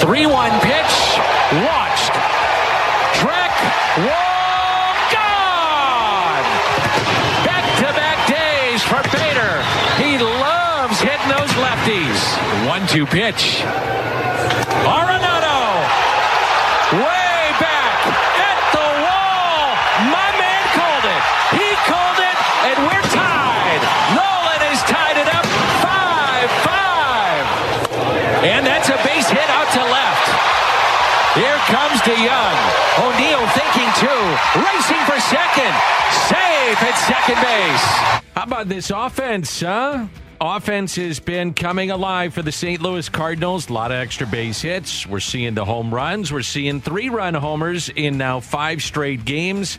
3 1 pitch. Watched. Trek. Wall. Gone. Back to back days for Bader. He loves hitting those lefties. 1 2 pitch. Arenado. Way back at the wall. My man called it. He called it, and we're tied. Nolan has tied it up 5 5. And that's a base hit out to left. Comes DeYoung. O'Neill thinking two. Racing for second. Safe at second base. How about this offense, huh? Offense has been coming alive for the St. Louis Cardinals. A lot of extra base hits. We're seeing the home runs. We're seeing three run homers in now five straight games.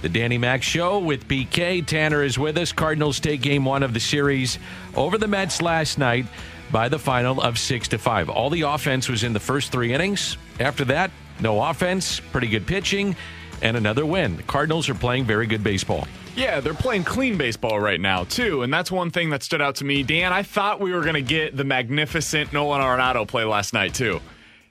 The Danny Mac Show with BK. Tanner is with us. Cardinals take game one of the series over the Mets last night by the final of six to five. All the offense was in the first three innings. After that, no offense, pretty good pitching, and another win. The Cardinals are playing very good baseball. Yeah, they're playing clean baseball right now, too. And that's one thing that stood out to me. Dan, I thought we were going to get the magnificent Nolan Arenado play last night, too.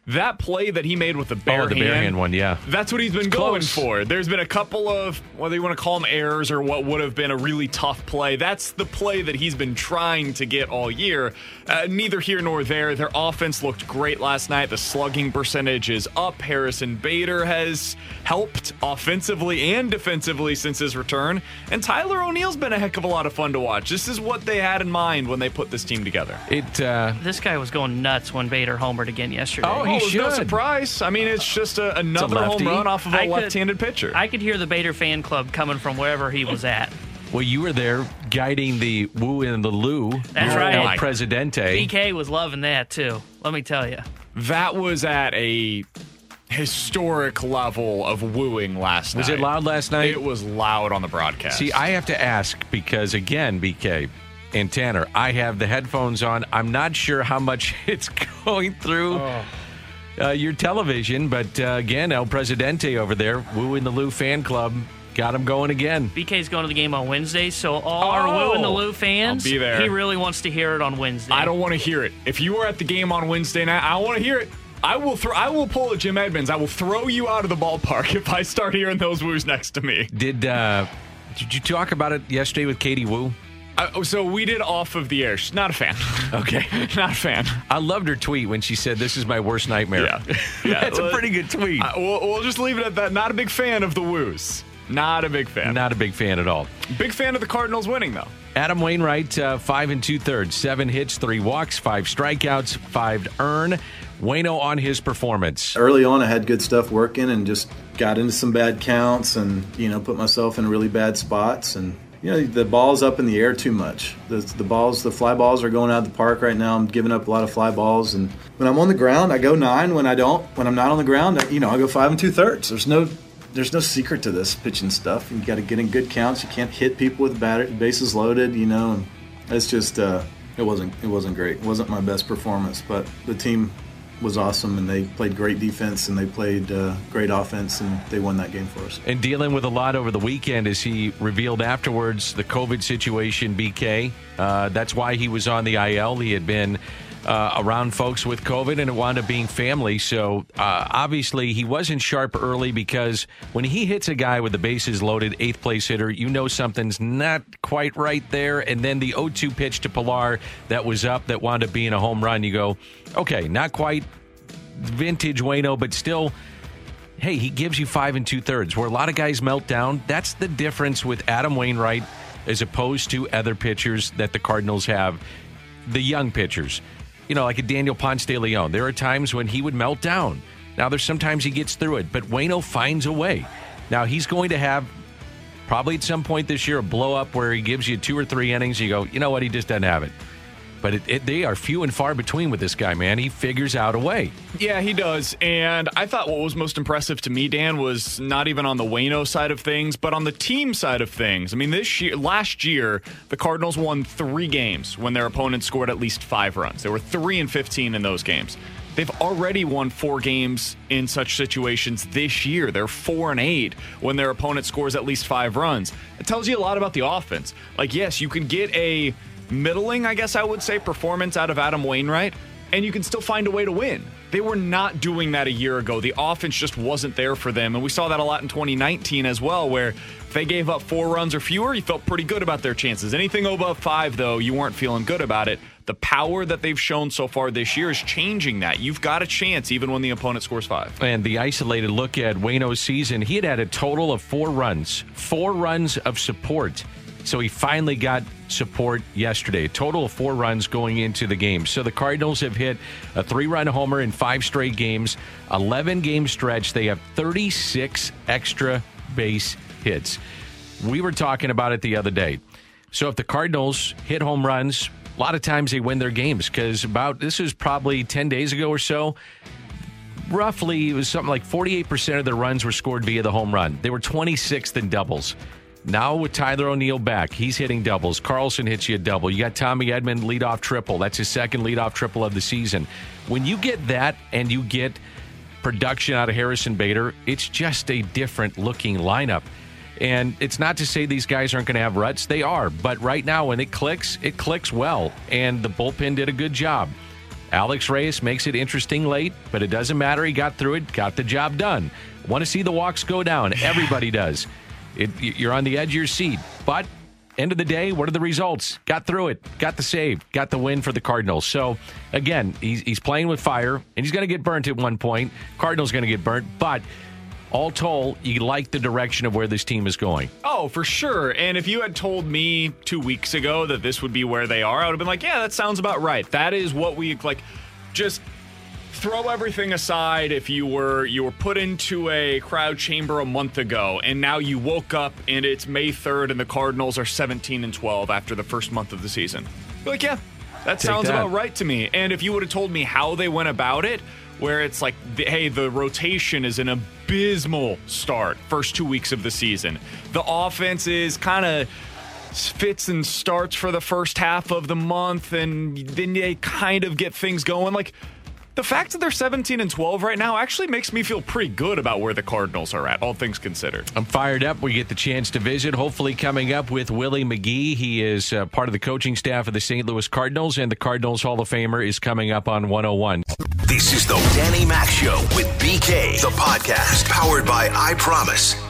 That play that he made with the bare, oh, the hand, bare hand one, yeah. That's what he's been It's going close. for. There's been a couple of, whether you want to call them errors or what would have been a really tough play. That's the play that he's been trying to get all year. Uh, neither here nor there. Their offense looked great last night. The slugging percentage is up. Harrison Bader has helped offensively and defensively since his return. And Tyler O'Neill's been a heck of a lot of fun to watch. This is what they had in mind when they put this team together. It uh, This guy was going nuts when Bader homered again yesterday. Oh, he Oh, it no surprise. I mean, it's just a, another lefty. home run off of a I could- left-handed pitcher. I could hear the Bader fan club coming from wherever he was at. well, you were there guiding the Woo and the Lou. That's El right. Presidente. BK was loving that too. Let me tell you. that was at a historic level of wooing last night. Was it loud last night? It was loud on the broadcast. See, I have to ask because again, BK and Tanner, I have the headphones on. I'm not sure how much it's going through oh. Uh, your television, but uh, again, El Presidente over there, Woo in the Lou fan club, got him going again. BK's going to the game on Wednesday, so all our Oh, Woo and the Lou fans, I'll be there. he really wants to hear it on Wednesday. I don't want to hear it. If you were at the game on Wednesday night, I want to hear it. I will throw. I will pull a Jim Edmonds. I will throw you out of the ballpark if I start hearing those woos next to me. Did uh, did you talk about it yesterday with Katie Woo? Uh, so we did off of the air. She's not a fan. Okay. not a fan. I loved her tweet when she said, "This is my worst nightmare." Yeah. Yeah. That's a pretty good tweet. Uh, we'll, we'll just leave it at that. Not a big fan of the woos. Not a big fan. Not a big fan at all. Big fan of the Cardinals winning though. Adam Wainwright, uh, five and two thirds, seven hits, three walks, five strikeouts, five to earn. Wayno on his performance. early on, I had good stuff working and just got into some bad counts and you know put myself in really bad spots and you know the ball's up in the air too much. The, the balls, the fly balls are going out of the park right now. I'm giving up a lot of fly balls and when I'm on the ground, I go nine. When I don't, when I'm not on the ground, I, you know I go five and two thirds. There's no there's no secret to this pitching stuff. You got to get in good counts. You can't hit people with bat- bases loaded. You know, and it's just uh, it wasn't it wasn't great. It wasn't my best performance, but the team was awesome and they played great defense and they played uh, great offense and they won that game for us. And dealing with a lot over the weekend, as he revealed afterwards, the COVID situation, BK. Uh, that's why he was on the IL. He had been uh, around folks with COVID and it wound up being family. So uh, obviously he wasn't sharp early because when he hits a guy with the bases loaded, eighth place hitter, you know something's not quite right there. And then the 0 2 pitch to Pillar that was up that wound up being a home run, you go, okay, not quite vintage Wayno, but still hey, he gives you five and two thirds. Where a lot of guys melt down, that's the difference with Adam Wainwright as opposed to other pitchers that the Cardinals have, the young pitchers. You know, like a Daniel Ponce de Leon. There are times when he would melt down. Now, there's sometimes he gets through it, but Wayno finds a way. Now, he's going to have probably at some point this year a blow up where he gives you two or three innings. You go, you know what? He just doesn't have it. But it, it, they are few and far between with this guy, man. He figures out a way. Yeah, he does. And I thought what was most impressive to me, Dan, was not even on the Wayno side of things, but on the team side of things. I mean, this year, last year, the Cardinals won three games when their opponents scored at least five runs. They were three and fifteen in those games. They've already won four games in such situations this year. They're four and eight when their opponent scores at least five runs. It tells you a lot about the offense. Like, yes, you can get a middling, I guess I would say, performance out of Adam Wainwright, and you can still find a way to win. They were not doing that a year ago. The offense just wasn't there for them. And we saw that a lot in 2019 as well, where if they gave up four runs or fewer, you felt pretty good about their chances. Anything above five, though, you weren't feeling good about it. The power that they've shown so far this year is changing that. You've got a chance even when the opponent scores five. And the isolated look at Wayno's season, he had had a total of four runs, four runs of support. So he finally got support yesterday. Total of four runs going into the game. So the Cardinals have hit a three run homer in five straight games, 11 game stretch. They have 36 extra base hits. We were talking about it the other day. So if the Cardinals hit home runs, a lot of times they win their games because about this is probably 10 days ago or so roughly it was something like 48% of their runs were scored via the home run. They were 26th in doubles. Now with Tyler O'Neill back, he's hitting doubles. Carlson hits you a double. You got Tommy Edman leadoff triple. That's his second leadoff triple of the season. When you get that and you get production out of Harrison Bader, it's just a different looking lineup. And it's not to say these guys aren't going to have ruts. They are. But right now, when it clicks, it clicks well. And the bullpen did a good job. Alex Reyes makes it interesting late, but it doesn't matter. He got through it, got the job done. Want to see the walks go down? Everybody does. It, you're on the edge of your seat. But end of the day, what are the results? Got through it, got the save, got the win for the Cardinals. So again, he's, he's playing with fire, and he's going to get burnt at one point. Cardinals going to get burnt, but all told, you like the direction of where this team is going. Oh, for sure. And if you had told me two weeks ago that this would be where they are, I would have been like, yeah, that sounds about right. That is what we like. Just throw everything aside if you were you were put into a crowd chamber a month ago and now you woke up and it's May 3rd and the Cardinals are 17 and 12 after the first month of the season. You're like, yeah, that Take sounds that. about right to me. And if you would have told me how they went about it, where it's like, hey, the rotation is an abysmal start first two weeks of the season. The offense is kind of fits and starts for the first half of the month, and then they kind of get things going. Like the fact that they're 17 and 12 right now actually makes me feel pretty good about where the Cardinals are at, all things considered. I'm fired up. We get the chance to visit, hopefully, coming up with Willie McGee. He is uh, part of the coaching staff of the St. Louis Cardinals, and the Cardinals Hall of Famer is coming up on 101. This is the Danny Mac Show with BK, the podcast powered by I Promise.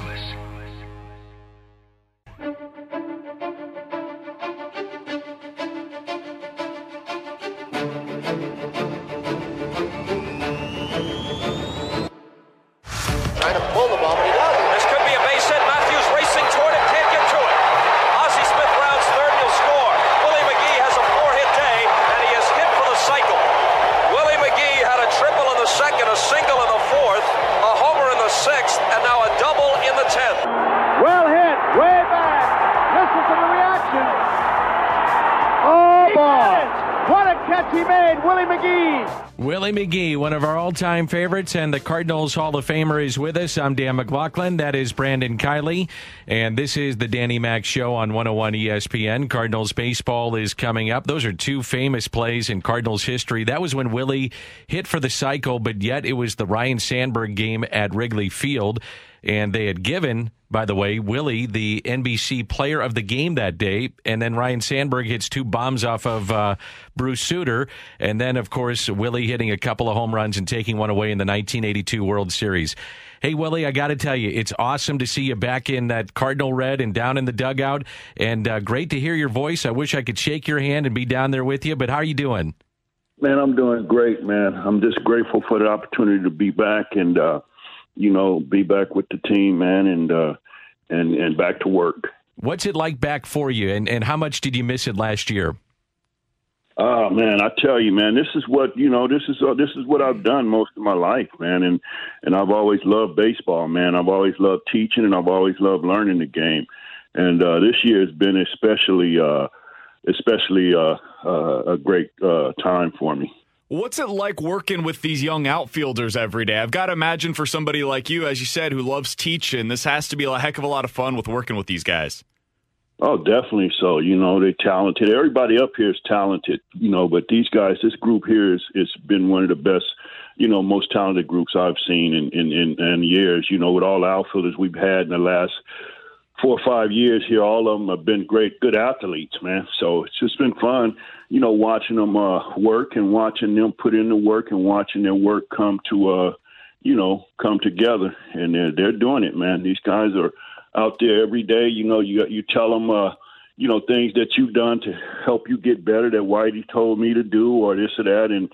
Catch he made, Willie McGee. Willie McGee, one of our all time favorites, and the Cardinals Hall of Famer is with us. I'm Dan McLaughlin. That is Brandon Kiley. And this is the Danny Mac Show on 101 ESPN. Cardinals baseball is coming up. Those are two famous plays in Cardinals history. That was when Willie hit for the cycle, but yet it was the Ryne Sandberg game at Wrigley Field. And they had given, by the way, Willie the NBC player of the game that day. And then Ryne Sandberg hits two bombs off of uh, Bruce Sutter. And then, of course, Willie hitting a couple of home runs and taking one away in the 1982 World Series. Hey, Willie, I got to tell you, it's awesome to see you back in that Cardinal red and down in the dugout. And uh, great to hear your voice. I wish I could shake your hand and be down there with you, but how are you doing? Man, I'm doing great, man. I'm just grateful for the opportunity to be back and uh you know, be back with the team, man, and uh and and back to work. What's it like back for you, and, and how much did you miss it last year? Oh man, I tell you, man, this is what you know. This is uh, this is what I've done most of my life, man, and and I've always loved baseball, man. I've always loved teaching, and I've always loved learning the game. And uh, this year has been especially uh, especially uh, uh, a great uh, time for me. What's it like working with these young outfielders every day? I've got to imagine for somebody like you, as you said, who loves teaching, this has to be a heck of a lot of fun with working with these guys. Oh, definitely so. You know, they're talented. Everybody up here is talented, you know, but these guys, this group here is it's been one of the best, you know, most talented groups I've seen in, in, in, in years, you know, with all the outfielders we've had in the last four or five years here, all of them have been great, good athletes, man. So it's just been fun, you know, watching them uh, work and watching them put in the work and watching their work come to, uh, you know, come together. And they're they're doing it, man. These guys are out there every day. You know, you you tell them, uh, you know, things that you've done to help you get better that Whitey told me to do, or this or that, and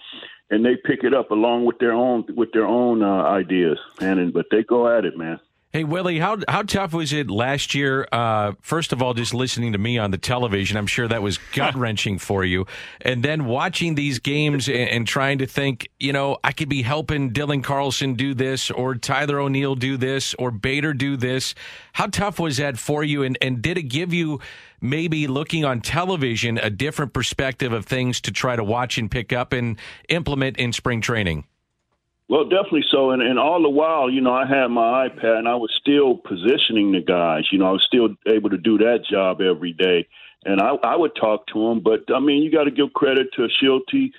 and they pick it up along with their own with their own uh, ideas. And but they go at it, man. Hey Willie, how how tough was it last year? Uh, first of all, just listening to me on the television, I'm sure that was gut wrenching for you, and then watching these games and, and, trying to think, you know, I could be helping Dylan Carlson do this, or Tyler O'Neill do this, or Bader do this. How tough was that for you? And and did it give you maybe looking on television a different perspective of things to try to watch and pick up and implement in spring training? Well, definitely so. And, and all the while, you know, I had my iPad and I was still positioning the guys. You know, I was still able to do that job every day. And I, I would talk to them. But, I mean, you got to give credit to Shilty,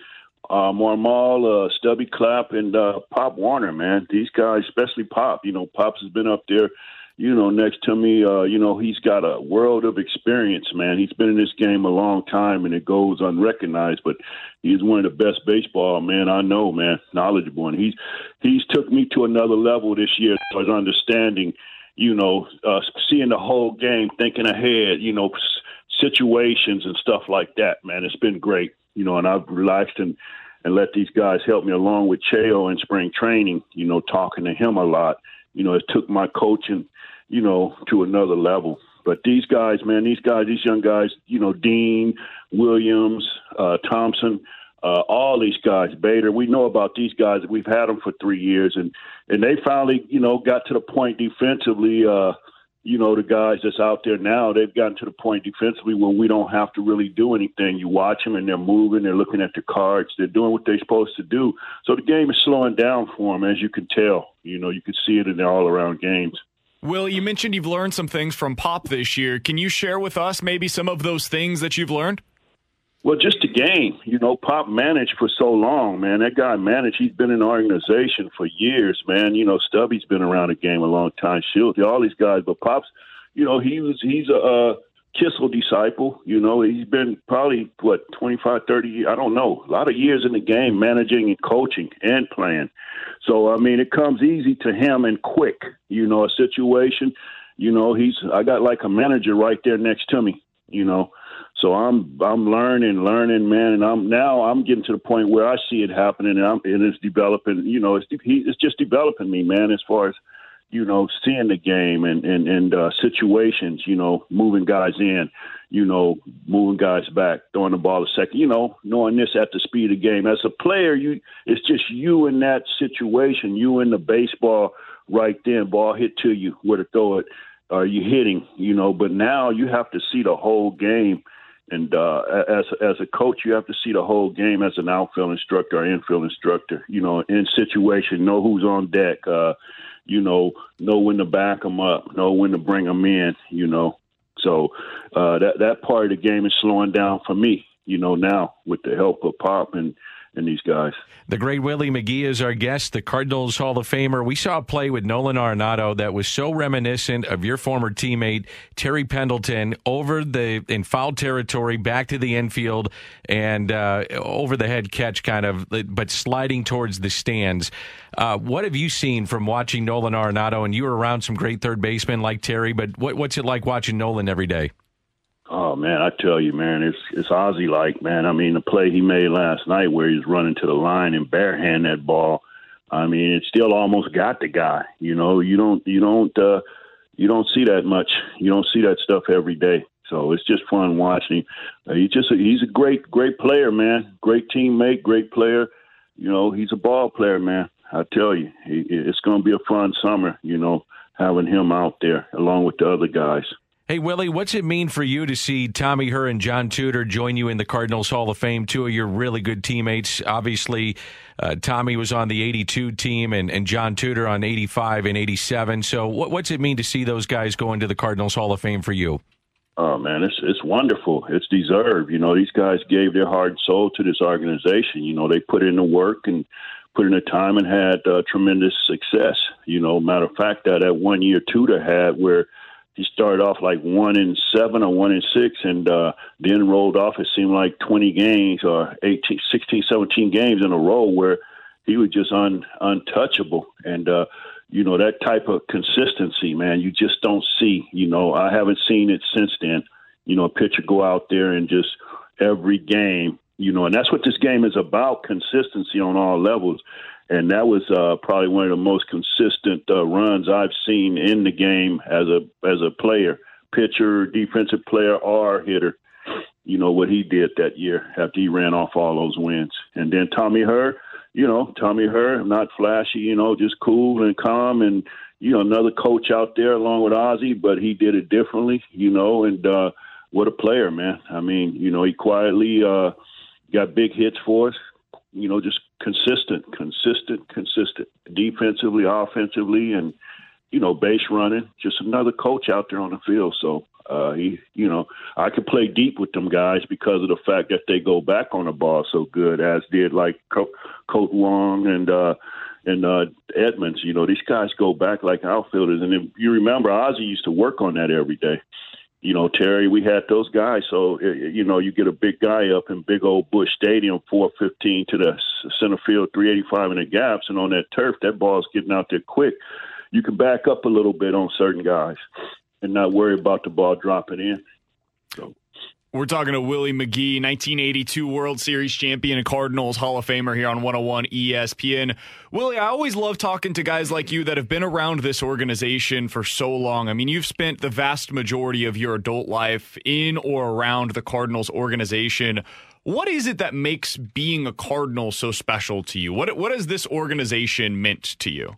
uh, Marmol, uh, Stubby Clapp, and uh, Pop Warner, man. These guys, especially Pop, you know, Pops has been up there you know, next to me, uh, you know, he's got a world of experience, man. He's been in this game a long time and it goes unrecognized, but he's one of the best baseball man I know, man, knowledgeable. And he's he's took me to another level this year as understanding, you know, uh, seeing the whole game, thinking ahead, you know, situations and stuff like that, man. It's been great, you know, and I've relaxed and and let these guys help me along with Cheo in spring training, you know, talking to him a lot. You know, it took my coaching you know, to another level. But these guys, man, these guys, these young guys, you know, Dean, Williams, uh, Thompson, uh, all these guys, Bader, we know about these guys. We've had them for three years, and and they finally, you know, got to the point defensively. Uh, you know, the guys that's out there now, they've gotten to the point defensively where we don't have to really do anything. You watch them and they're moving, they're looking at the cards, they're doing what they're supposed to do. So the game is slowing down for them, as you can tell. You know, you can see it in their all around games. Will, you mentioned you've learned some things from Pop this year. Can you share with us maybe some of those things that you've learned? Well, just the game. You know, Pop managed for so long, man. That guy managed. He's been in the organization for years, man. You know, Stubby's been around the game a long time. Shields, all these guys. But Pop's, you know, he was he's a, uh, Kissell disciple. You know, he's been probably what 25, 30, I don't know, a lot of years in the game, managing and coaching and playing. So I mean, it comes easy to him and quick. You know, a situation. You know, he's I got like a manager right there next to me. You know, so I'm I'm learning, learning, man, and I'm now I'm getting to the point where I see it happening, and I'm and it's developing. You know, it's he, it's just developing me, man, as far as you know, seeing the game and and and uh, situations, you know, moving guys in, you know, moving guys back, throwing the ball a second, you know, knowing this at the speed of game. As a player, you it's just you in that situation, you in the baseball right then, ball hit to you, where to throw it, are you hitting, you know, but now you have to see the whole game. And uh, as as a coach, you have to see the whole game as an outfield instructor or infield instructor. You know, in situation, know who's on deck. Uh, you know, know when to back them up, know when to bring them in, you know. So uh, that that part of the game is slowing down for me, you know, now with the help of Pop and and these guys. The great Willie McGee is our guest, the Cardinals Hall of Famer. We saw a play with Nolan Arenado that was so reminiscent of your former teammate Terry Pendleton over the in foul territory, back to the infield, and uh, over the head catch, kind of, but sliding towards the stands. Uh, what have you seen from watching Nolan Arenado? And you were around some great third basemen like Terry, but what, what's it like watching Nolan every day? Oh man, I tell you, man, it's it's Ozzie like, man. I mean, the play he made last night where he's running to the line and barehand that ball. I mean, it still almost got the guy. You know, you don't you don't uh, you don't see that much. You don't see that stuff every day. So it's just fun watching. Uh, he's just a, he's a great great player, man. Great teammate, great player. You know, he's a ball player, man. I tell you, he, it's going to be a fun summer. You know, having him out there along with the other guys. Hey, Willie, what's it mean for you to see Tommy Herr and John Tudor join you in the Cardinals Hall of Fame? Two of your really good teammates. Obviously, uh, Tommy was on the 82 team and, and John Tudor on 85 and 87. So, what, what's it mean to see those guys go into the Cardinals Hall of Fame for you? Oh man, it's it's wonderful. It's deserved. You know, these guys gave their heart and soul to this organization. You know, they put in the work and put in the time and had uh, tremendous success. You know, matter of fact, that that one year Tudor had where he started off like one in seven or one in six and uh, then rolled off it seemed like 20 games or 18 16 17 games in a row where he was just un, untouchable. And uh, you know that type of consistency man you just don't see you know. I haven't seen it since then. You know a pitcher go out there and just every game you know and that's what this game is about consistency on all levels and that was uh, probably one of the most consistent uh, runs I've seen in the game as a as a player, pitcher, defensive player, or hitter. You know what he did that year after he ran off all those wins, and then Tommy Herr, you know Tommy Herr, not flashy, you know, just cool and calm, and you know another coach out there along with Ozzie, but he did it differently, you know, and uh, what a player, man. I mean, you know, he quietly uh, got big hits for us, you know, just consistent, consistent, consistent, defensively, offensively, and you know, base running. Just another coach out there on the field. So uh, he, you know, I could play deep with them guys because of the fact that they go back on the ball so good, as did like Co- Coach Wong and uh, and uh, Edmonds. You know, these guys go back like outfielders, and if you remember, Ozzie used to work on that every day you know, Terry, we had those guys. So, you know, you get a big guy up in big old Busch Stadium, 415 to the center field, 385 in the gaps, and on that turf, that ball's getting out there quick. You can back up a little bit on certain guys and not worry about the ball dropping in. We're talking to Willie McGee, 1982 World Series champion and Cardinals Hall of Famer here on 101 ESPN. Willie, I always love talking to guys like you that have been around this organization for so long. I mean, you've spent the vast majority of your adult life in or around the Cardinals organization. What is it that makes being a Cardinal so special to you? What what has this organization meant to you?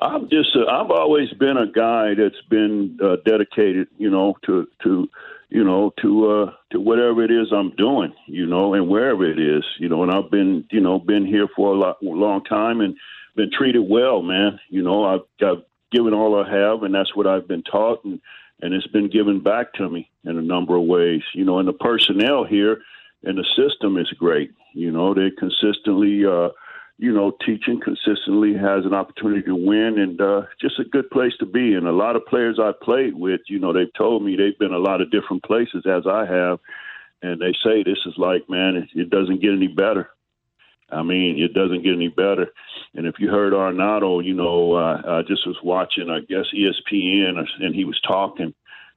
I'm just uh, I've always been a guy that's been uh, dedicated, you know, to to you know, to uh to whatever it is I'm doing, you know, and wherever it is, you know, and I've been, you know, been here for a, lot, long time and been treated well, man. You know, I've got given all I have, and that's what I've been taught, and and it's been given back to me in a number of ways, you know. And the personnel here and the system is great. You know, they consistently. uh you know, teaching consistently has an opportunity to win and uh, just a good place to be. And a lot of players I played with, you know, they've told me they've been a lot of different places as I have. And they say this is like, man, it, it doesn't get any better. I mean, it doesn't get any better. And if you heard Arenado, you know, uh, I just was watching, I guess, ESPN, and he was talking,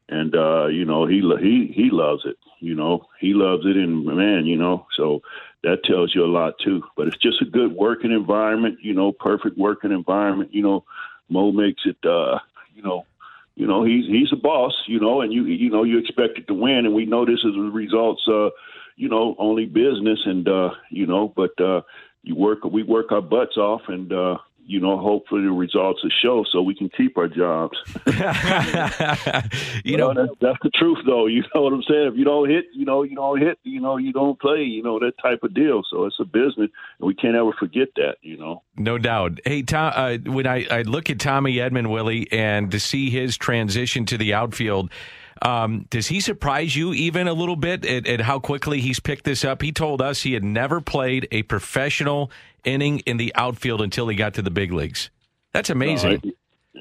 and uh, you know, he he he loves it. You know, he loves it, and man, you know, so that tells you a lot too. But it's just a good working environment, you know, perfect working environment. You know, Mo makes it, uh, you know, you know he's he's a boss, you know, and you you know you expect it to win, and we know this is the results, uh, you know, only business, and uh, you know, but uh, you work we work our butts off, and uh, you know, hopefully the results will show so we can keep our jobs. you know, that's, that's, the truth, though. You know what I'm saying? If you don't hit, you know, you don't hit, you know, you don't play, you know, that type of deal. So it's a business, and we can't ever forget that, you know. No doubt. Hey, Tom, uh, when I, I look at Tommy Edman Willie and to see his transition to the outfield, um, does he surprise you even a little bit at, at, how quickly he's picked this up? He told us he had never played a professional inning in the outfield until he got to the big leagues. That's amazing. No,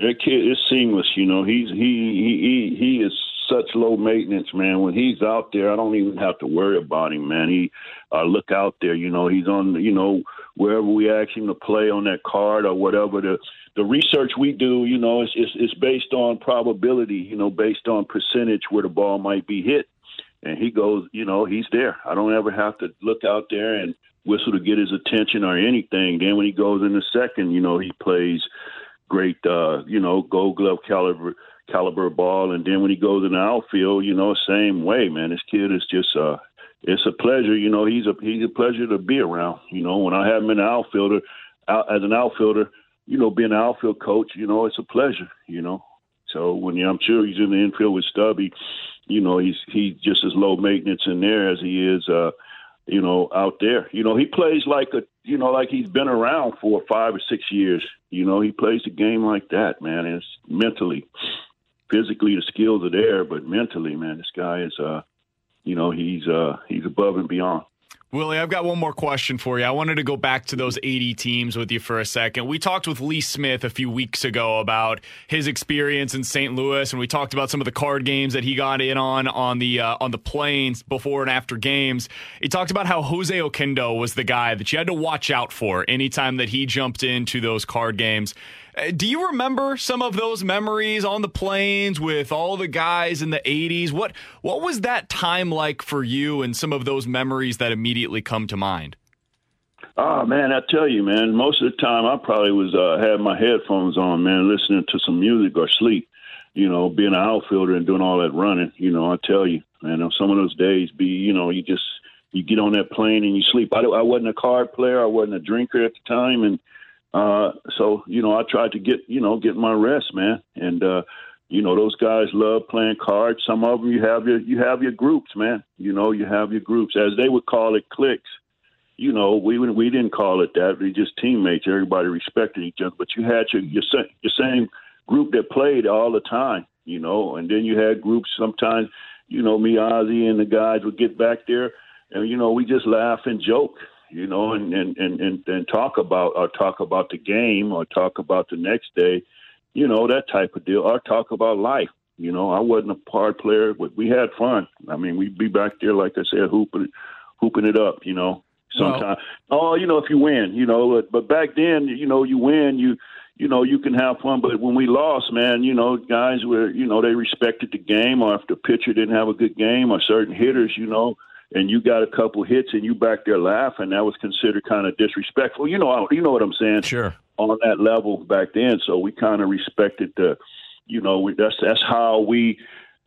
that kid is seamless. You know, he's he he he he is such low maintenance, man. When he's out there, I don't even have to worry about him, man. He uh, look out there. You know, he's on. You know, wherever we ask him to play on that card or whatever. The the research we do, you know, is is, is based on probability. You know, based on percentage where the ball might be hit. And he goes, you know, he's there. I don't ever have to look out there and whistle to get his attention or anything. Then when he goes in the second, you know, he plays great, uh, you know, Gold Glove caliber caliber ball. And then when he goes in the outfield, you know, same way, man. This kid is just uh it's a pleasure, you know, he's a he's a pleasure to be around. You know, when I have him in the outfielder out, as an outfielder, you know, being an outfield coach, you know, it's a pleasure, you know. So when I'm sure he's in the infield with Stubby, you know, he's he's just as low maintenance in there as he is, uh, you know, out there. You know, he plays like a, you know, like he's been around for five or six years. You know, he plays the game like that, man. And it's mentally, physically, the skills are there, but mentally, man, this guy is, uh, you know, he's uh, he's above and beyond. Willie, I've got one more question for you. I wanted to go back to those 80 teams with you for a second. We talked with Lee Smith a few weeks ago about his experience in St. Louis, and we talked about some of the card games that he got in on on the uh, on the planes before and after games. He talked about how Jose Oquendo was the guy that you had to watch out for anytime that he jumped into those card games. Uh, Do you remember some of those memories on the planes with all the guys in the 80s? What what was that time like for you and some of those memories that immediately come to mind? Oh man, I tell you, man, most of the time I probably was uh, had my headphones on, man, listening to some music or sleep. You know, being an outfielder and doing all that running. You know, I tell you, man, some of those days, be you know, you just you get on that plane and you sleep. I, I wasn't a card player, I wasn't a drinker at the time, and uh, so you know, I tried to get you know get my rest, man, and uh, you know those guys love playing cards. Some of them you have your you have your groups, man. You know, you have your groups, as they would call it, cliques you know, we we didn't call it that. We just teammates. Everybody respected each other. But you had your your, your same group that played all the time, you know. And then you had groups. Sometimes, you know, me, Ozzie, and the guys would get back there, and you know, we just laugh and joke, you know, and and and and, and talk about or talk about the game or talk about the next day, you know, that type of deal, or talk about life. You know, I wasn't a part player, but we had fun. I mean, we'd be back there, like I said, hooping, hooping it up. You know, sometimes. oh, you know, if you win, you know, but, but back then, you know, you win, you you know, you can have fun. But when we lost, man, you know, guys were, you know, they respected the game, or if the pitcher didn't have a good game, or certain hitters, you know, and you got a couple hits and you back there laughing, that was considered kind of disrespectful. You know, you know what I'm saying? Sure. On that level back then, so we kind of respected the, you know, we, that's that's how we.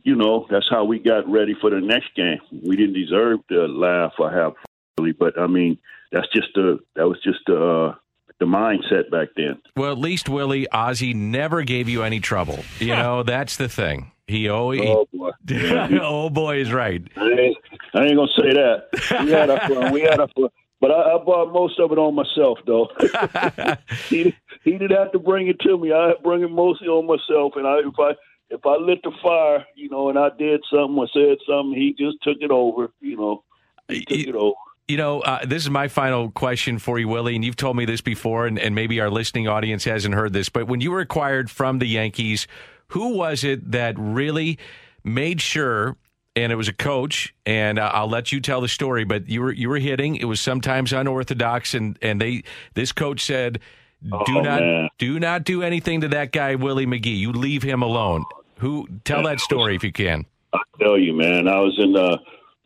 You know, that's how we got ready for the next game. We didn't deserve to laugh or have really, but I mean, that's just the that was just the uh, the mindset back then. Well, at least Willie Ozzie never gave you any trouble. You know, that's the thing. He always. Oh boy, oh boy, is right. I ain't, I ain't gonna say that. We had a fun. We had a fun. But I, I bought most of it on myself, though. he he didn't have to bring it to me. I bring it mostly on myself. And I if I if I lit the fire, you know, and I did something or said something, he just took it over. You know, he took it over. You know, uh, this is my final question for you, Willie, and you've told me this before, and, and maybe our listening audience hasn't heard this, but when you were acquired from the Yankees, who was it that really made sure? And it was a coach, and I'll let you tell the story. But you were you were hitting. It was sometimes unorthodox, and and they this coach said, "Do Oh, not man. do not do anything to that guy, Willie McGee. You leave him alone." Who tell that story if you can? I tell you, man, I was in. Uh,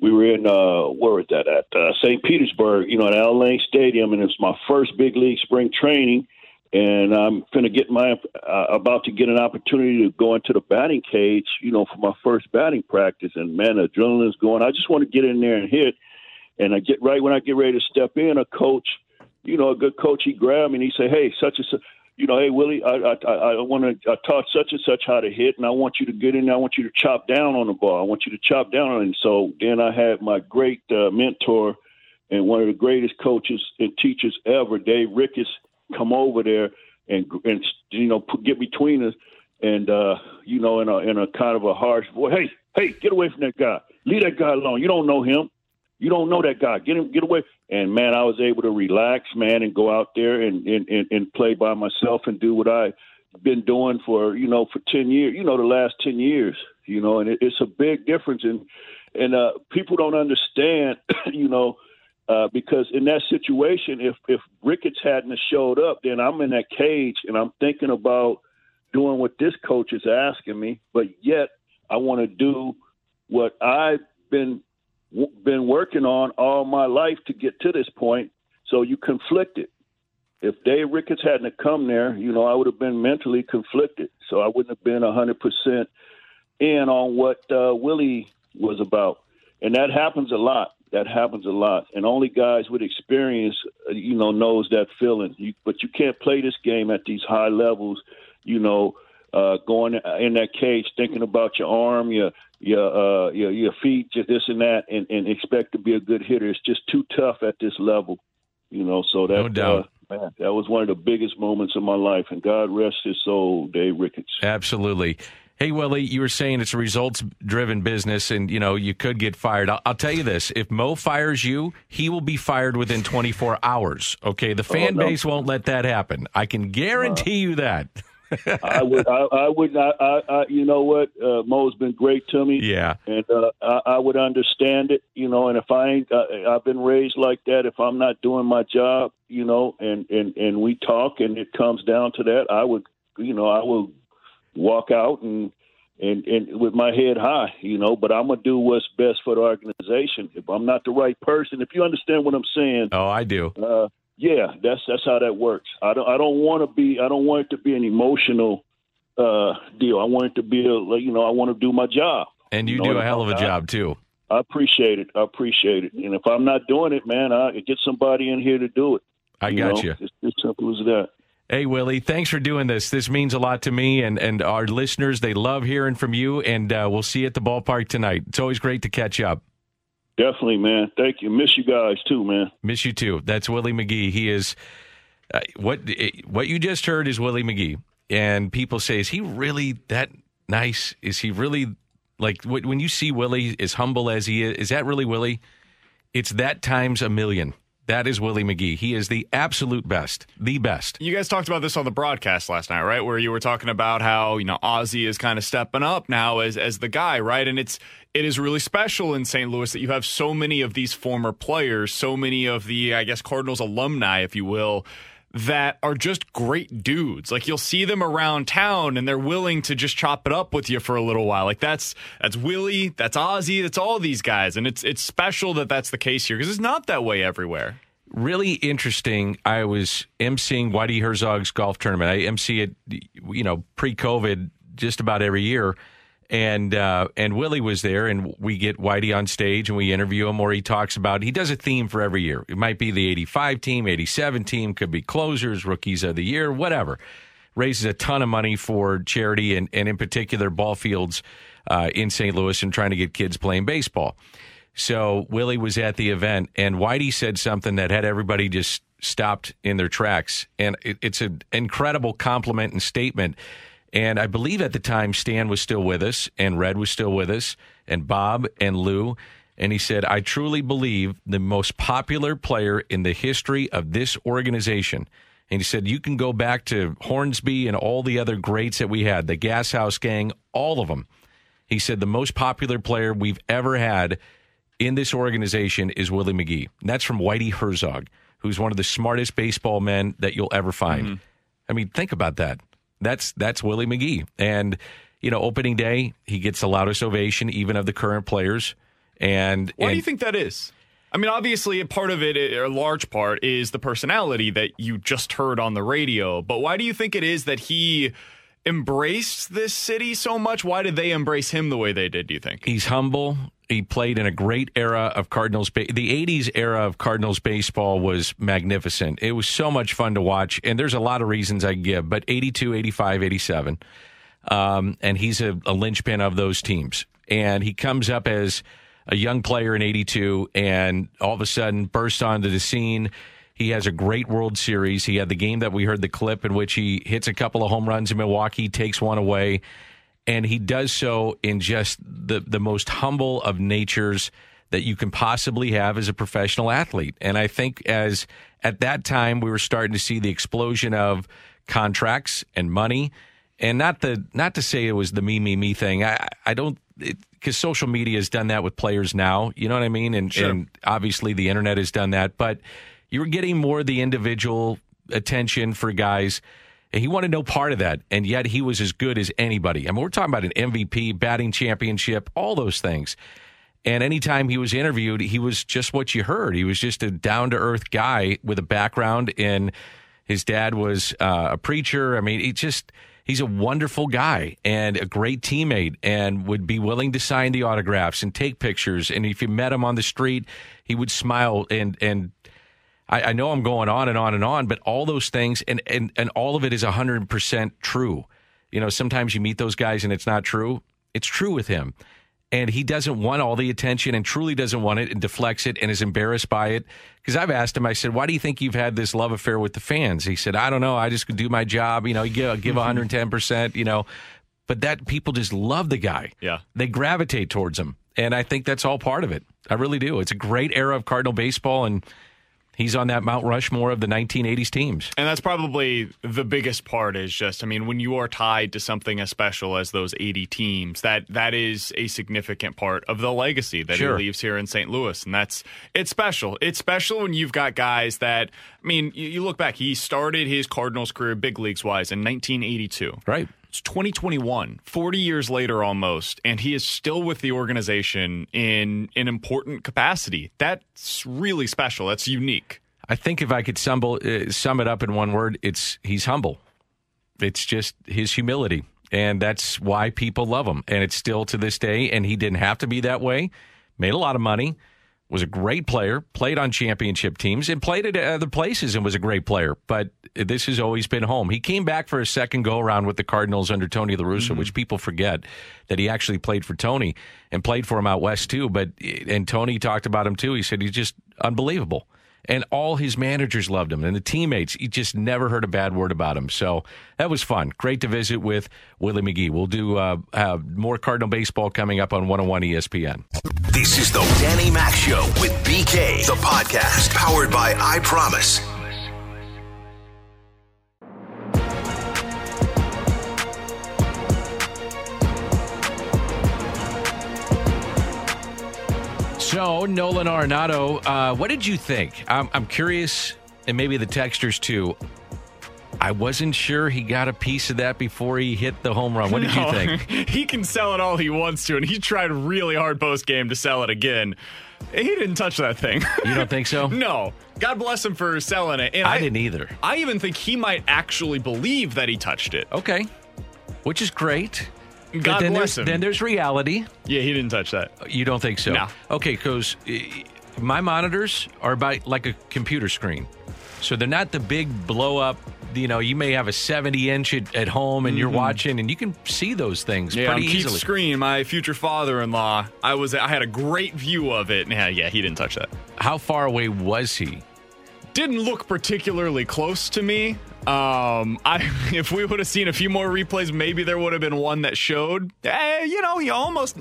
we were in uh, where was that at? Uh, St. Petersburg, you know, at Al Lang Stadium, and it's my first big league spring training. And I'm going to get my uh, about to get an opportunity to go into the batting cage, you know, for my first batting practice. And man, the adrenaline's going. I just want to get in there and hit. And I get right when I get ready to step in, a coach, you know, a good coach, he grabbed me and he said, "Hey, such and such." you know, hey Willie, I I I, want to I taught such and such how to hit, and I want you to get in. there. I want you to chop down on the ball. I want you to chop down on it. So then I had my great uh, mentor and one of the greatest coaches and teachers ever, Dave Ricketts, come over there and and you know get between us, and uh, you know in a in a kind of a harsh voice, hey hey, get away from that guy, leave that guy alone. You don't know him. You don't know that guy. Get him, get away. And man, I was able to relax, man, and go out there and and, and, and play by myself and do what I been doing for you know for ten years. You know, the last ten years. You know, and it, it's a big difference. And and uh, people don't understand. You know. Uh, because in that situation, if if Ricketts hadn't showed up, then I'm in that cage and I'm thinking about doing what this coach is asking me, but yet I want to do what I've been been working on all my life to get to this point. So you conflicted. If Dave Ricketts hadn't come there, you know, I would have been mentally conflicted. So I wouldn't have been hundred percent in on what uh, Willie was about, and that happens a lot. That happens a lot, and only guys with experience, uh, you know, knows that feeling. You, but you can't play this game at these high levels, you know, uh, going in that cage, thinking about your arm, your your uh, your, your feet, just this and that, and, and expect to be a good hitter. It's just too tough at this level, you know. So that No doubt. Uh, man, that was one of the biggest moments of my life, and God rest his soul, Dave Ricketts. Absolutely. Hey, Willie, you were saying it's a results driven business and, you know, you could get fired. I'll, I'll tell you this if Mo fires you, he will be fired within 24 hours. Okay. The fan no. base won't let that happen. I can guarantee you that. I would, I, I would not. I, I, you know what? Uh, Mo's been great to me. Yeah. and uh, I, I would understand it, you know. And if I ain't, uh, I've been raised like that. If I'm not doing my job, you know, and and and we talk, and it comes down to that, I would, you know, I will walk out and and and with my head high, you know. But I'm gonna do what's best for the organization. If I'm not the right person, if you understand what I'm saying, Oh, I do. uh, yeah, that's that's how that works. I don't I don't want to be I don't want it to be an emotional uh, deal. I want it to be a you know I want to do my job. And you know, do a hell of a I- job, too. I appreciate it. I appreciate it. And if I'm not doing it, man, I get somebody in here to do it. I got know? you. It's as simple as that. Hey, Willie, thanks for doing this. This means a lot to me and, and our listeners. They love hearing from you, and uh, we'll see you at the ballpark tonight. It's always great to catch up. Definitely, man. Thank you. Miss you guys too, man. Miss you too. That's Willie McGee. He is uh, what what you just heard is Willie McGee, and people say, is he really that nice? Is he really like when you see Willie as humble as he is? Is that really Willie? It's that times a million. That is Willie McGee. He is the absolute best, the best. You guys talked about this on the broadcast last night, right? Where you were talking about how you know Ozzie is kind of stepping up now as as the guy, right? And it's it is really special in St. Louis that you have so many of these former players, so many of the I guess Cardinals alumni, if you will, that are just great dudes. Like you'll see them around town and they're willing to just chop it up with you for a little while. Like that's that's Willie, that's Ozzie, that's all these guys, and it's it's special that that's the case here because it's not that way everywhere. really interesting. I was emceeing Whitey Herzog's golf tournament. I MC it, you know, pre-COVID, just about every year, and uh, and Willie was there, and we get Whitey on stage and we interview him, or he talks about. He does a theme for every year. It might be the '85 team, '87 team, could be closers, rookies of the year, whatever. Raises a ton of money for charity and, and in particular ball fields uh, in St. Louis and trying to get kids playing baseball. So Willie was at the event, and Whitey said something that had everybody just stopped in their tracks. And it, it's an incredible compliment and statement. And I believe at the time Stan was still with us, and Red was still with us, and Bob and Lou. And he said, I truly believe the most popular player in the history of this organization. And he said, You can go back to Hornsby and all the other greats that we had, the Gas House Gang, all of them. He said, The most popular player we've ever had in this organization is Willie McGee. And that's from Whitey Herzog, who's one of the smartest baseball men that you'll ever find. Mm-hmm. I mean, think about that. That's that's Willie McGee. And you know, opening day, he gets the loudest ovation, even of the current players. And Why and do you think that is? I mean, obviously, a part of it, or a large part, is the personality that you just heard on the radio. But why do you think it is that he embraced this city so much? Why did they embrace him the way they did, do you think? He's humble. He played in a great era of Cardinals. The 80s era of Cardinals baseball was magnificent. It was so much fun to watch. And there's a lot of reasons I give, but 82, 85, 87. Um, and he's a, a linchpin of those teams. And he comes up as a young player in 82 and all of a sudden bursts onto the scene. He has a great World Series. He had the game that we heard the clip in which he hits a couple of home runs in Milwaukee, takes one away and he does so in just the the most humble of natures that you can possibly have as a professional athlete. And I think as at that time we were starting to see the explosion of contracts and money, and not the not to say it was the me me me thing. I I don't because social media has done that with players now. You know what I mean? And and obviously the internet has done that, but you're getting more of the individual attention for guys. And he wanted no part of that. And yet he was as good as anybody. I mean, we're talking about an MVP, batting championship, all those things. And anytime he was interviewed, he was just what you heard. He was just a down to earth guy with a background in his dad was uh, a preacher. I mean, he just, he's a wonderful guy and a great teammate and would be willing to sign the autographs and take pictures. And if you met him on the street, he would smile and, and, I, I know I'm going on and on and on, but all those things and, and, and all of it is 100% true. You know, sometimes you meet those guys and it's not true. It's true with him. And he doesn't want all the attention and truly doesn't want it and deflects it and is embarrassed by it. Because I've asked him, I said, why do you think you've had this love affair with the fans? He said, I don't know. I just do my job. You know, you give, give mm-hmm. 110%, you know. But that people just love the guy. Yeah. They gravitate towards him. And I think that's all part of it. I really do. It's a great era of Cardinal baseball. And he's on that Mount Rushmore of the 1980s teams. And that's probably the biggest part is just I mean when you are tied to something as special as those 80 teams that that is a significant part of the legacy that Sure. he leaves here in St. Louis and that's it's special. It's special when you've got guys that I mean you, you look back he started his Cardinals career big leagues wise in 1982. Right. It's 2021, 40 years later almost, and he is still with the organization in an important capacity. That's really special. That's unique. I think if I could sum, uh, sum it up in one word, it's he's humble. It's just his humility. And that's why people love him. And it's still to this day. And he didn't have to be that way. Made a lot of money. Was a great player. Played on championship teams and played at other places and was a great player. But this has always been home. He came back for a second go around with the Cardinals under Tony La Russa, mm-hmm. which people forget that he actually played for Tony and played for him out west too. But and Tony talked about him too. He said he's just unbelievable and all his managers loved him. And the teammates you just never heard a bad word about him. So that was fun. Great to visit with willie mcgee. We'll do uh, uh, more cardinal baseball coming up on 101 espn This is the Danny Mac Show with BK, the podcast powered by I Promise. So nolan arenado uh, what did you think I'm, I'm curious and maybe the texters too i wasn't sure he got a piece of that before he hit the home run what did you think he can sell it all he wants to, and he tried really hard post game to sell it again. He didn't touch that thing. you don't think so no. God bless him for selling it. And I didn't either. I even think he might actually believe that he touched it. okay which is great God then bless there's, him. then there's reality yeah, he didn't touch that. You don't think so? No. Okay, because my monitors are by like a computer screen, so they're not the big blow up. You know, you may have a 70 inch at, at home and you're watching, and you can see those things Mm-hmm. Yeah, on pretty Keith easily. Screen, my future father-in-law, I was I had a great view of it. Yeah, yeah, he didn't touch that. How far away was he? Didn't look particularly close to me. Um, I if we would have seen a few more replays, maybe there would have been one that showed. Eh, you know, he almost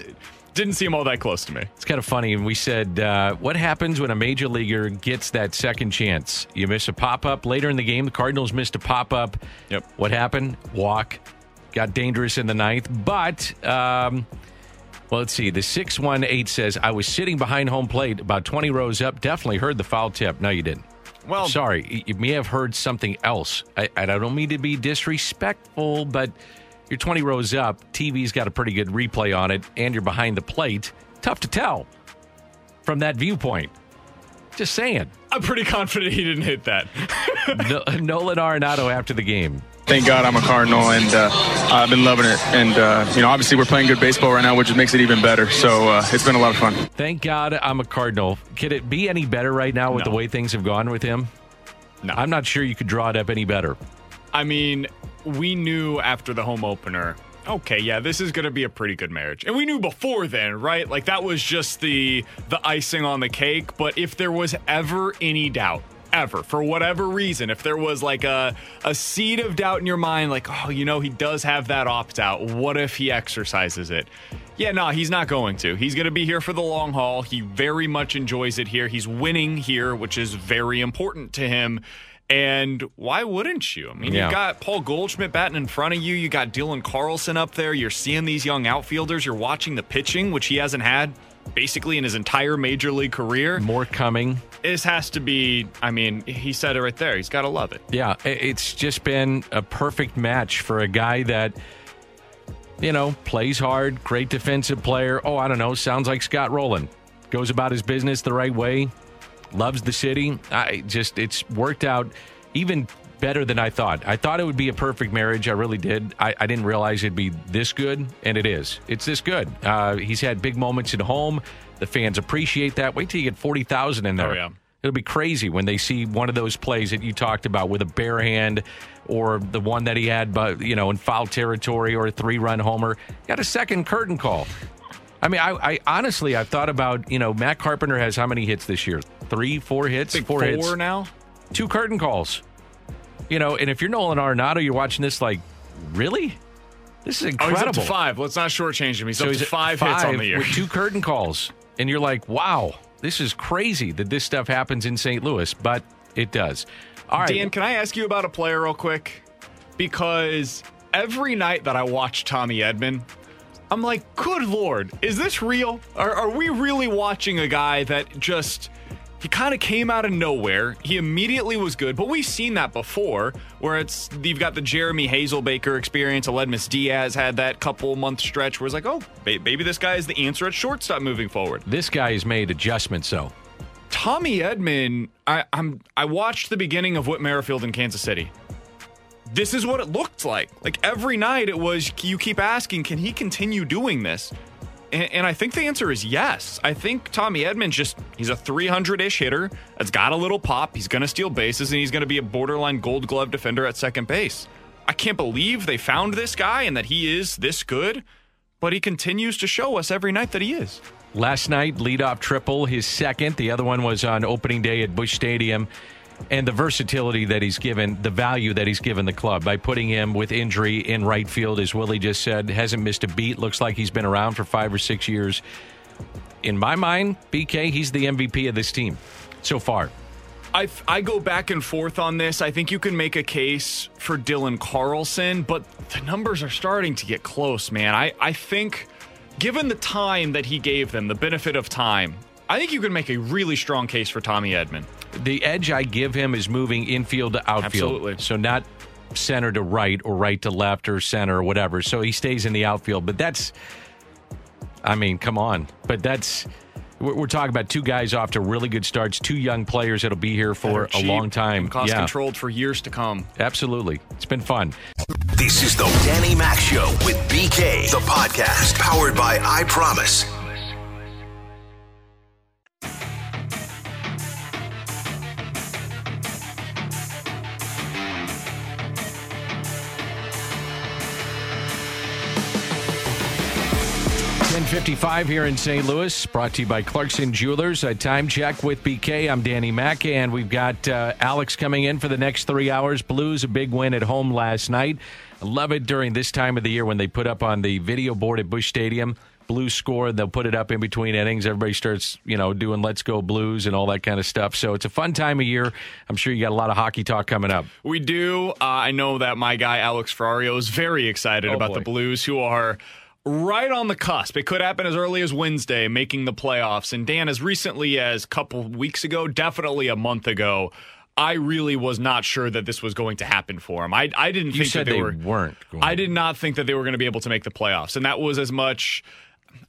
didn't seem all that close to me. It's kind of funny. And we said, uh, what happens when a major leaguer gets that second chance? You miss a pop up later in the game. The Cardinals missed a pop up. Yep. What happened? Walk. Got dangerous in the ninth. But, um, well, let's see. The 618 says, I was sitting behind home plate about 20 rows up. Definitely heard the foul tip. No, you didn't. Well, Sorry. You may have heard something else. I, and I don't mean to be disrespectful, but you're 20 rows up. TV's got a pretty good replay on it, and you're behind the plate. Tough to tell from that viewpoint. Just saying. I'm pretty confident he didn't hit that. No, Nolan Arenado after the game. Thank God I'm a Cardinal, and uh, I've been loving it. And uh, you know, obviously we're playing good baseball right now, which makes it even better. So uh, it's been a lot of fun. Thank God I'm a Cardinal. Could it be any better right now with No. the way things have gone with him? No. I'm not sure you could draw it up any better. I mean, we knew after the home opener. Okay, yeah, this is going to be a pretty good marriage. And we knew before then, right? Like that was just the the icing on the cake, but if there was ever any doubt, ever, for whatever reason, if there was like a a seed of doubt in your mind like, "Oh, you know, he does have that opt out. What if he exercises it?" Yeah, no, he's not going to. He's going to be here for the long haul. He very much enjoys it here. He's winning here, which is very important to him. And why wouldn't you? I mean, Yeah. you've got Paul Goldschmidt batting in front of you. You got Dylan Carlson up there. You're seeing these young outfielders. You're watching the pitching, which he hasn't had basically in his entire major league career. More coming. This has to be, I mean, he said it right there. He's got to love it. Yeah, it's just been a perfect match for a guy that, you know, plays hard, great defensive player. Oh, I don't know, sounds like Scott Rolen. Goes about his business the right way, loves the city. I just, it's worked out even better than I thought. I thought it would be a perfect marriage. I really did. I, I didn't realize it'd be this good, and it is. It's this good. Uh, he's had big moments at home. The fans appreciate that. Wait till you get 40,000 in there. Oh, yeah. It'll be crazy when they see one of those plays that you talked about with a bare hand or the one that he had, but you know, in foul territory or a three-run homer. Got a second curtain call. I mean, I, I honestly, I've thought about, you know, Matt Carpenter has how many hits this year? Three, four hits, I four, four hits, now. two curtain calls. You know, and if you're Nolan Arenado, you're watching this like, really? This is Oh, incredible. he's up to five. Let's not shortchange him. He's up he's to at five, hits on the year. with two curtain calls, and you're like, wow, this is crazy that this stuff happens in St. Louis, but it does. All right, Dan, can I ask you about a player real quick? Because every night that I watch Tommy Edman, I'm like, good lord, is this real? Are, are we really watching a guy that just he kind of came out of nowhere? He immediately was good, but we've seen that before, where it's you've got the Jeremy Hazelbaker experience. Aledmys Diaz had that couple month stretch where it's like, oh, maybe this guy is the answer at shortstop moving forward. this guy has made adjustments, though. Tommy Edman, I, I'm I watched the beginning of Whit Merrifield in Kansas City. This is what it looked like. Like every night, it was you keep asking, can he continue doing this? And, and I think the answer is yes. I think Tommy Edman just he's a 300-ish hitter that's got a little pop. He's going to steal bases and he's going to be a borderline Gold Glove defender at second base. I can't believe they found this guy and that he is this good, but he continues to show us every night that he is. Last night, leadoff triple, his second. The other one was on opening day at Busch Stadium. And the versatility that he's given, the value that he's given the club by putting him with injury in right field, as Willie just said, hasn't missed a beat. Looks like he's been around for five or six years. In my mind, BK, he's the MVP of this team so far. I, I go back and forth on this. I think you can make a case for Dylan Carlson, but the numbers are starting to get close, man. I, I think, given the time that he gave them, the benefit of time, I think you can make a really strong case for Tommy Edman. The edge I give him is moving infield to outfield. Absolutely. So not center to right or right to left or center or whatever. So he stays in the outfield. But that's, I mean, come on. But that's, we're, we're talking about two guys off to really good starts, two young players that'll be here for a long time. Cost yeah, controlled for years to come. absolutely. It's been fun. This is the Danny Mac Show with BK, the podcast powered by I Promise. Ten fifty-five here in St. Louis, brought to you by Clarkson Jewelers. A time check with BK. I'm Danny Mac, and we've got uh, Alex coming in for the next three hours. Blues a big win at home last night. I love it during this time of the year when they put up on the video board at Busch Stadium. Blues score, and they'll put it up in between innings. Everybody starts, you know, doing "Let's Go Blues" and all that kind of stuff. So it's a fun time of year. I'm sure you got a lot of hockey talk coming up. We do. Uh, I know that my guy Alex Ferrario is very excited Oh, about boy. the Blues, who are right on the cusp. It could happen as early as Wednesday, making the playoffs. And Dan, as recently as a couple weeks ago, definitely a month ago, I really was not sure that this was going to happen for them. I I didn't You think that they, they were. weren't going I did not think that they were going to be able to make the playoffs, and that was as much.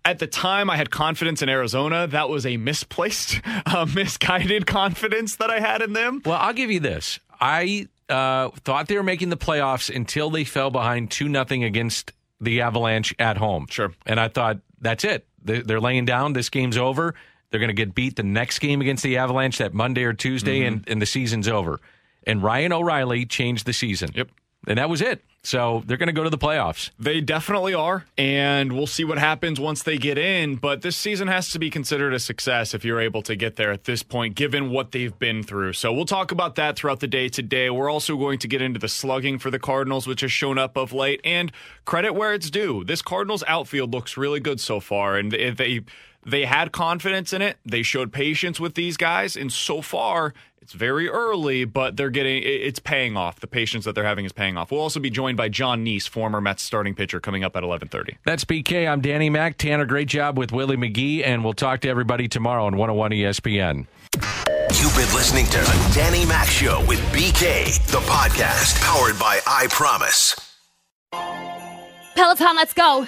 At the time, I had confidence in Arizona. That was a misplaced, uh, misguided confidence that I had in them. Well, I'll give you this. I uh, thought they were making the playoffs until they fell behind 2 nothing against the Avalanche at home. Sure. And I thought, that's it. They- They're laying down. This game's over. They're going to get beat the next game against the Avalanche that Monday or Tuesday, Mm-hmm. and, and the season's over. And Ryan O'Reilly changed the season. Yep. And that was it. So they're going to go to the playoffs. They definitely are, and we'll see what happens once they get in. But this season has to be considered a success if you're able to get there at this point, given what they've been through. So we'll talk about that throughout the day today. We're also going to get into the slugging for the Cardinals, which has shown up of late, and credit where it's due. This Cardinals outfield looks really good so far, and they they had confidence in it. They showed patience with these guys, and so far it's very early, but they're getting it's paying off. The patience that they're having is paying off. We'll also be joined by Jon Niese, former Mets starting pitcher, coming up at eleven thirty. That's BK. I'm Danny Mac. Tanner, great job with Willie McGee. And we'll talk to everybody tomorrow on 101 ESPN. You've been listening to the Danny Mac Show with BK, the podcast powered by I Promise. Peloton, let's go.